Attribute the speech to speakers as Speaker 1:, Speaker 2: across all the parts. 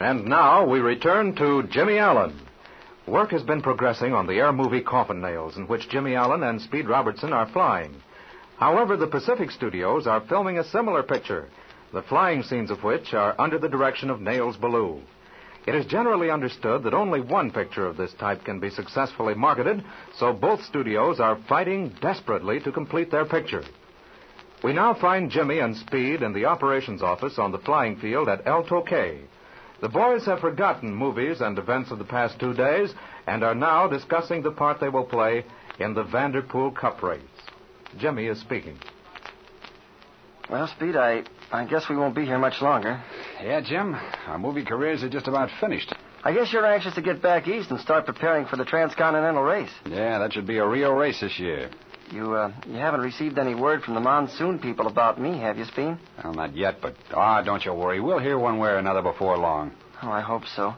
Speaker 1: And now we return to Jimmy Allen. Work has been progressing on the air movie Coffin Nails, in which Jimmy Allen and Speed Robertson are flying. However, the Pacific Studios are filming a similar picture, the flying scenes of which are under the direction of Nails Ballou. It is generally understood that only one picture of this type can be successfully marketed, so both studios are fighting desperately to complete their picture. We now find Jimmy and Speed in the operations office on the flying field at El Toque. The boys have forgotten movies and events of the past two days and are now discussing the part they will play in the Vanderpool Cup race. Jimmy is speaking.
Speaker 2: Well, Speed, I, I guess we won't be here much longer.
Speaker 3: Yeah, Jim. Our movie careers are just about finished.
Speaker 2: I guess you're anxious to get back east and start preparing for the transcontinental race.
Speaker 3: Yeah, that should be a real race this year.
Speaker 2: You, uh, you haven't received any word from the monsoon people about me, have you, Speed?
Speaker 3: Well, not yet, but ah, don't you worry. We'll hear one way or another before long.
Speaker 2: Oh, I hope so.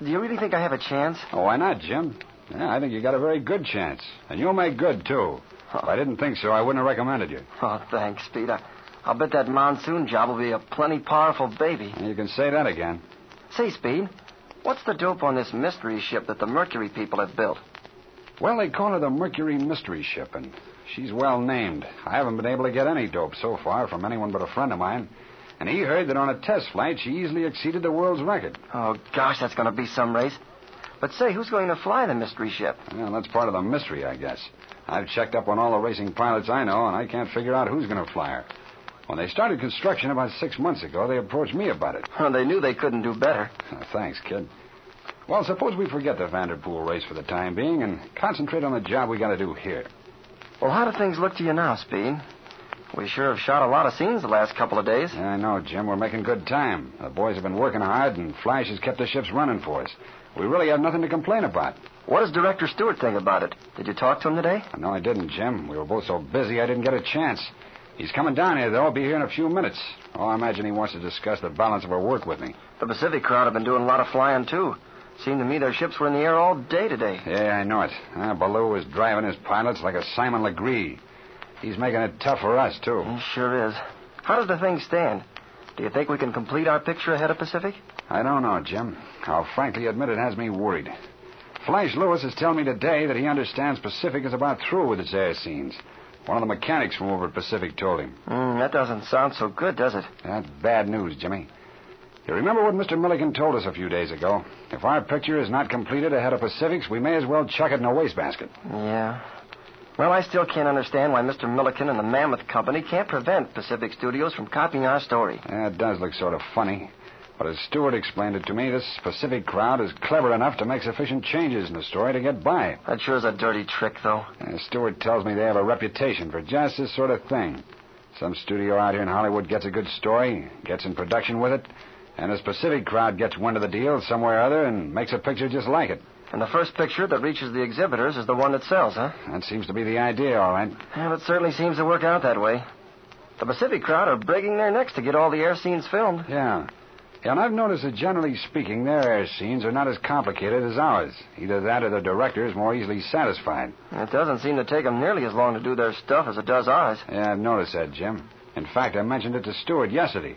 Speaker 2: Do you really think I have a chance?
Speaker 3: Oh, why not, Jim? Yeah, I think you got a very good chance. And you'll make good, too. If I didn't think so, I wouldn't have recommended you.
Speaker 2: Oh, thanks, Speed. I, I'll bet that monsoon job will be a plenty powerful baby.
Speaker 3: You can say that again.
Speaker 2: Say, Speed, what's the dope on this mystery ship that the Mercury people have built?
Speaker 3: Well, they call her the Mercury Mystery Ship, and she's well named. I haven't been able to get any dope so far from anyone but a friend of mine. And he heard that on a test flight, she easily exceeded the world's record.
Speaker 2: Oh, gosh, that's going to be some race. But say, who's going to fly the mystery ship?
Speaker 3: Well, that's part of the mystery, I guess. I've checked up on all the racing pilots I know, and I can't figure out who's going to fly her. When they started construction about six months ago, they approached me about it.
Speaker 2: Well, they knew they couldn't do better.
Speaker 3: Thanks, kid. Well, suppose we forget the Vanderpool race for the time being and concentrate on the job we got to do here.
Speaker 2: Well, how do things look to you now, Speed? We sure have shot a lot of scenes the last couple of days.
Speaker 3: Yeah, I know, Jim. We're making good time. The boys have been working hard, and Flash has kept the ships running for us. We really have nothing to complain about.
Speaker 2: What does Director Stewart think about it? Did you talk to him today?
Speaker 3: No, I didn't, Jim. We were both so busy I didn't get a chance. He's coming down here, though. I'll be here in a few minutes. Oh, I imagine he wants to discuss the balance of our work with me.
Speaker 2: The Pacific crowd have been doing a lot of flying, too. Seemed to me their ships were in the air all day today.
Speaker 3: Yeah, I know it. Uh, Ballou is driving his pilots like a Simon Legree. He's making it tough for us, too.
Speaker 2: He sure is. How does the thing stand? Do you think we can complete our picture ahead of Pacific?
Speaker 3: I don't know, Jim. I'll frankly admit it has me worried. Flash Lewis is telling me today that he understands Pacific is about through with its air scenes. One of the mechanics from over at Pacific told him.
Speaker 2: Mm, that doesn't sound so good, does it?
Speaker 3: That's bad news, Jimmy. You remember what Mr. Milliken told us a few days ago? If our picture is not completed ahead of Pacific's, we may as well chuck it in a wastebasket.
Speaker 2: Yeah. Well, I still can't understand why Mr. Milliken and the Mammoth Company can't prevent Pacific Studios from copying our story.
Speaker 3: Yeah, it does look sort of funny. But as Stewart explained it to me, this Pacific crowd is clever enough to make sufficient changes in the story to get by.
Speaker 2: That sure is a dirty trick, though.
Speaker 3: And Stewart tells me they have a reputation for just this sort of thing. Some studio out here in Hollywood gets a good story, gets in production with it, and a Pacific crowd gets wind of the deal somewhere or other and makes a picture just like it.
Speaker 2: And the first picture that reaches the exhibitors is the one that sells, huh?
Speaker 3: That seems to be the idea, all right.
Speaker 2: Well, it certainly seems to work out that way. The Pacific crowd are breaking their necks to get all the air scenes filmed.
Speaker 3: Yeah. Yeah, and I've noticed that generally speaking, their air scenes are not as complicated as ours. Either that or the director is more easily satisfied.
Speaker 2: It doesn't seem to take them nearly as long to do their stuff as it does ours.
Speaker 3: Yeah, I've noticed that, Jim. In fact, I mentioned it to Stewart yesterday.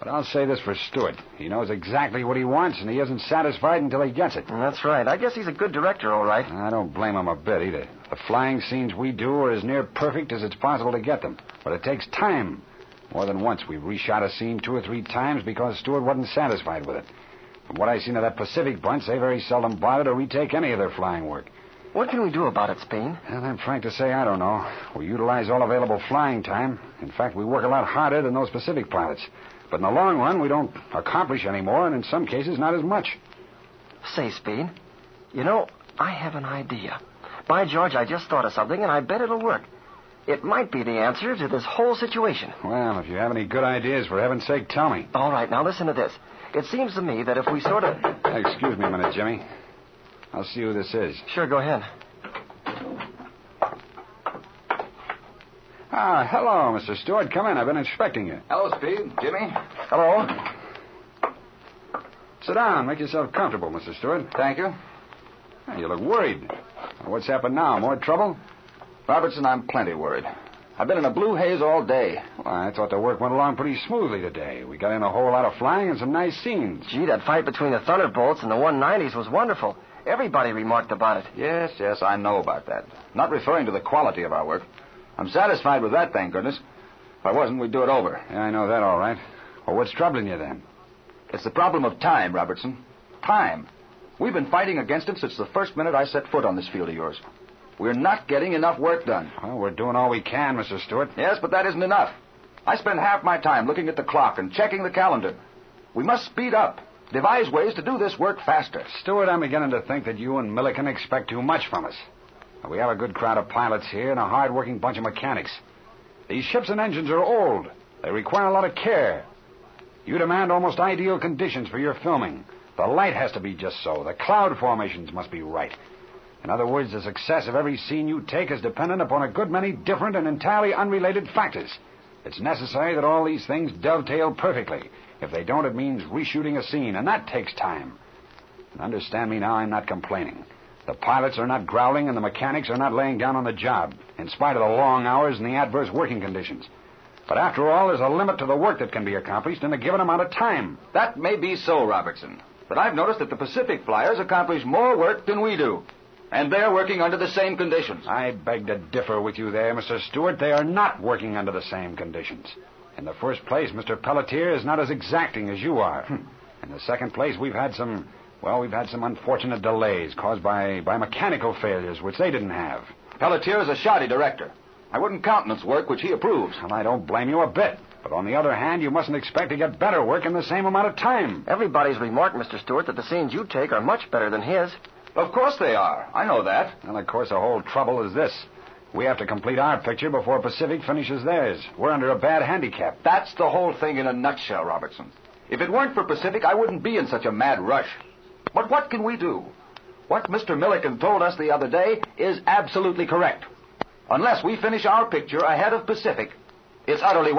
Speaker 3: But I'll say this for Stewart. He knows exactly what he wants, and he isn't satisfied until he gets it.
Speaker 2: That's right. I guess he's a good director, all right.
Speaker 3: I don't blame him a bit either. The flying scenes we do are as near perfect as it's possible to get them. But it takes time. More than once, we've reshot a scene two or three times because Stewart wasn't satisfied with it. From what I've seen of that Pacific bunch, they very seldom bother to retake any of their flying work.
Speaker 2: What can we do about it, Speed?
Speaker 3: Well, I'm frank to say I don't know. We utilize all available flying time. In fact, we work a lot harder than those Pacific pilots. But in the long run, we don't accomplish any more, and in some cases, not as much.
Speaker 2: Say, Speed, you know, I have an idea. By George, I just thought of something, and I bet it'll work. It might be the answer to this whole situation.
Speaker 3: Well, if you have any good ideas, for heaven's sake, tell me.
Speaker 2: All right, now listen to this. It seems to me that if we sort of.
Speaker 3: Excuse me a minute, Jimmy. I'll see who this is.
Speaker 2: Sure, go ahead.
Speaker 3: Ah, hello, Mr. Stewart. Come in. I've been expecting you.
Speaker 4: Hello, Speed. Jimmy.
Speaker 2: Hello.
Speaker 3: Sit down. Make yourself comfortable, Mr. Stewart.
Speaker 4: Thank you.
Speaker 3: You look worried. What's happened now? More trouble?
Speaker 4: Robertson, I'm plenty worried. I've been in a blue haze all day.
Speaker 3: Well, I thought the work went along pretty smoothly today. We got in a whole lot of flying and some nice scenes.
Speaker 2: Gee, that fight between the Thunderbolts and the 190s was wonderful. Everybody remarked about it.
Speaker 4: Yes, yes, I know about that. Not referring to the quality of our work. I'm satisfied with that, thank goodness. If I wasn't, we'd do it over.
Speaker 3: Yeah, I know that all right. Well, what's troubling you then?
Speaker 4: It's the problem of time, Robertson. Time. We've been fighting against it since the first minute I set foot on this field of yours. We're not getting enough work done.
Speaker 3: Well, we're doing all we can, Mr. Stewart.
Speaker 4: Yes, but that isn't enough. I spend half my time looking at the clock and checking the calendar. We must speed up, devise ways to do this work faster.
Speaker 3: Stewart, I'm beginning to think that you and Milliken expect too much from us. We have a good crowd of pilots here and a hard-working bunch of mechanics. These ships and engines are old. They require a lot of care. You demand almost ideal conditions for your filming. The light has to be just so. The cloud formations must be right. In other words, the success of every scene you take is dependent upon a good many different and entirely unrelated factors. It's necessary that all these things dovetail perfectly. If they don't, it means reshooting a scene, and that takes time. And understand me now, I'm not complaining. The pilots are not growling, and the mechanics are not laying down on the job, in spite of the long hours and the adverse working conditions. But after all, there's a limit to the work that can be accomplished in a given amount of time.
Speaker 4: That may be so, Robertson. But I've noticed that the Pacific flyers accomplish more work than we do. And they're working under the same conditions.
Speaker 3: I beg to differ with you there, Mr. Stewart. They are not working under the same conditions. In the first place, Mr. Pelletier is not as exacting as you are. Hmm. In the second place, we've had some, well, we've had some unfortunate delays caused by, by mechanical failures, which they didn't have.
Speaker 4: Pelletier is a shoddy director. I wouldn't countenance work which he approves.
Speaker 3: And I don't blame you a bit. But on the other hand, you mustn't expect to get better work in the same amount of time.
Speaker 2: Everybody's remarked, Mr. Stewart, that the scenes you take are much better than his.
Speaker 4: Of course they are. I know that.
Speaker 3: And of course, the whole trouble is this. We have to complete our picture before Pacific finishes theirs. We're under a bad handicap.
Speaker 4: That's the whole thing in a nutshell, Robertson. If it weren't for Pacific, I wouldn't be in such a mad rush. But what can we do? What Mr. Milliken told us the other day is absolutely correct. Unless we finish our picture ahead of Pacific, it's utterly.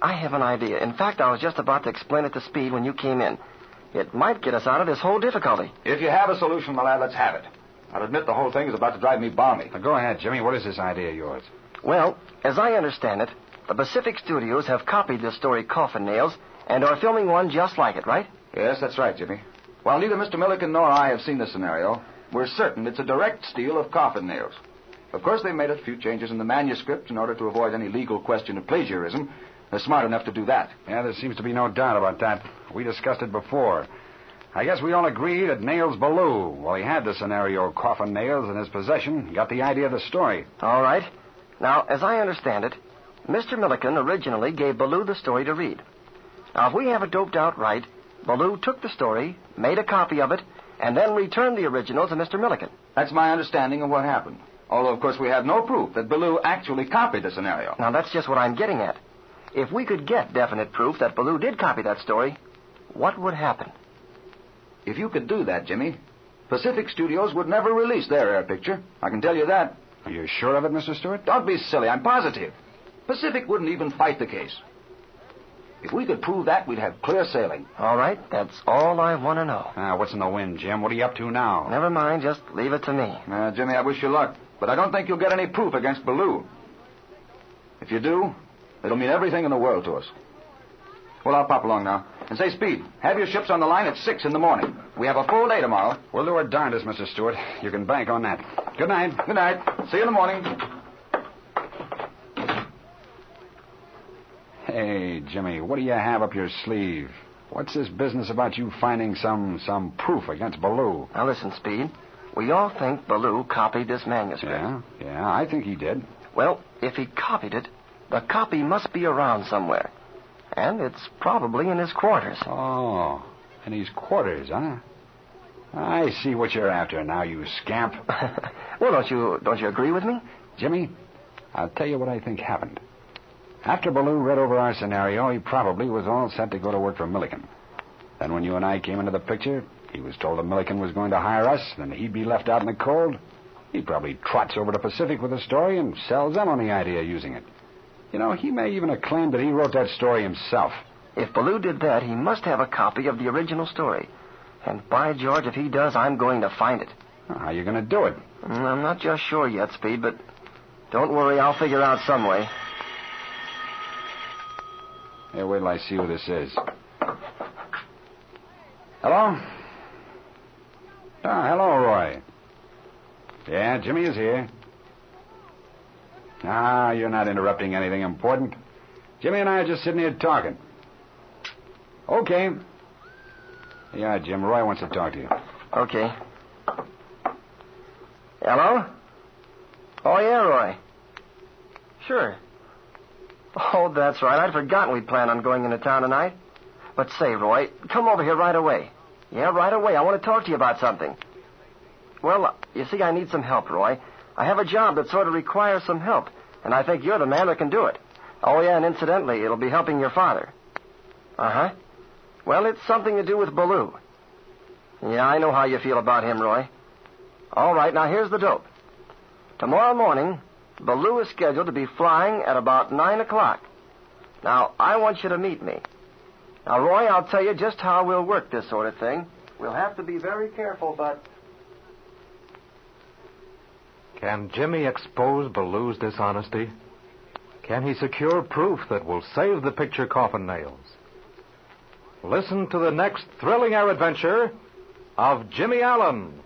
Speaker 2: I have an idea. In fact, I was just about to explain it to Speed when you came in. It might get us out of this whole difficulty.
Speaker 4: If you have a solution, my lad, let's have it. I'll admit the whole thing is about to drive me balmy.
Speaker 3: Now, go ahead, Jimmy. What is this idea of yours?
Speaker 2: Well, as I understand it, the Pacific Studios have copied this story Coffin Nails and are filming one just like it, right?
Speaker 4: Yes, that's right, Jimmy. While neither Mr. Milliken nor I have seen the scenario, we're certain it's a direct steal of Coffin Nails. Of course, they made a few changes in the manuscript in order to avoid any legal question of plagiarism. They're smart enough to do that.
Speaker 3: Yeah, there seems to be no doubt about that. We discussed it before. I guess we all agree that Nails Ballou, while he had the scenario Coffin Nails in his possession, got the idea of the story.
Speaker 2: All right. Now, as I understand it, Mr. Milliken originally gave Ballou the story to read. Now, if we have it doped out right, Ballou took the story, made a copy of it, and then returned the original to Mr. Milliken.
Speaker 4: That's my understanding of what happened. Although, of course, we have no proof that Ballou actually copied the scenario.
Speaker 2: Now, that's just what I'm getting at. If we could get definite proof that Ballou did copy that story, what would happen?
Speaker 4: If you could do that, Jimmy, Pacific Studios would never release their air picture. I can tell you that.
Speaker 3: Are you sure of it, Mr. Stewart?
Speaker 4: Don't be silly. I'm positive. Pacific wouldn't even fight the case. If we could prove that, we'd have clear sailing.
Speaker 2: All right, that's all I want to know.
Speaker 3: Ah, what's in the wind, Jim? What are you up to now?
Speaker 2: Never mind, just leave it to me.
Speaker 4: Uh, Jimmy, I wish you luck. But I don't think you'll get any proof against Ballou. If you do, it'll mean everything in the world to us. Well, I'll pop along now. And say, Speed, have your ships on the line at 6 in the morning. We have a full day tomorrow.
Speaker 3: We'll do our darndest, Mr. Stewart. You can bank on that. Good night.
Speaker 4: Good night. See you in the morning.
Speaker 3: Hey, Jimmy, what do you have up your sleeve? What's this business about you finding some some proof against Ballou?
Speaker 2: Now, listen, Speed. We all think Ballou copied this manuscript.
Speaker 3: Yeah, yeah, I think he did.
Speaker 2: Well, if he copied it, the copy must be around somewhere. And it's probably in his quarters.
Speaker 3: Oh, in his quarters, huh? I see what you're after now, you scamp.
Speaker 2: well, don't you don't you agree with me?
Speaker 3: Jimmy, I'll tell you what I think happened. After Ballou read over our scenario, he probably was all set to go to work for Milliken. Then when you and I came into the picture, he was told that Milliken was going to hire us, then he'd be left out in the cold. He probably trots over to Pacific with the story and sells them on the idea of using it. You know, he may even have claimed that he wrote that story himself.
Speaker 2: If Ballou did that, he must have a copy of the original story. And by George, if he does, I'm going to find it.
Speaker 3: How are you going to do it?
Speaker 2: Mm, I'm not just sure yet, Speed, but don't worry, I'll figure out some way.
Speaker 3: Here, wait till I see who this is. Hello? Ah, hello, Roy. Yeah, Jimmy is here. Ah, you're not interrupting anything important. Jimmy and I are just sitting here talking. Okay. Yeah, Jim, Roy wants to talk to you.
Speaker 2: Okay. Hello? Oh, yeah, Roy. Sure. Oh, that's right. I'd forgotten we planned on going into town tonight. But say, Roy, come over here right away. Yeah, right away. I want to talk to you about something. Well, you see, I need some help, Roy. I have a job that sort of requires some help, and I think you're the man that can do it. Oh, yeah, and incidentally, it'll be helping your father. Uh huh. Well, it's something to do with Ballou. Yeah, I know how you feel about him, Roy. All right, now here's the dope. Tomorrow morning, Ballou is scheduled to be flying at about 9 o'clock. Now, I want you to meet me. Now, Roy, I'll tell you just how we'll work this sort of thing. We'll have to be very careful, but.
Speaker 1: Can Jimmy expose Ballou's dishonesty? Can he secure proof that will save the picture coffin nails? Listen to the next thrilling air adventure of Jimmy Allen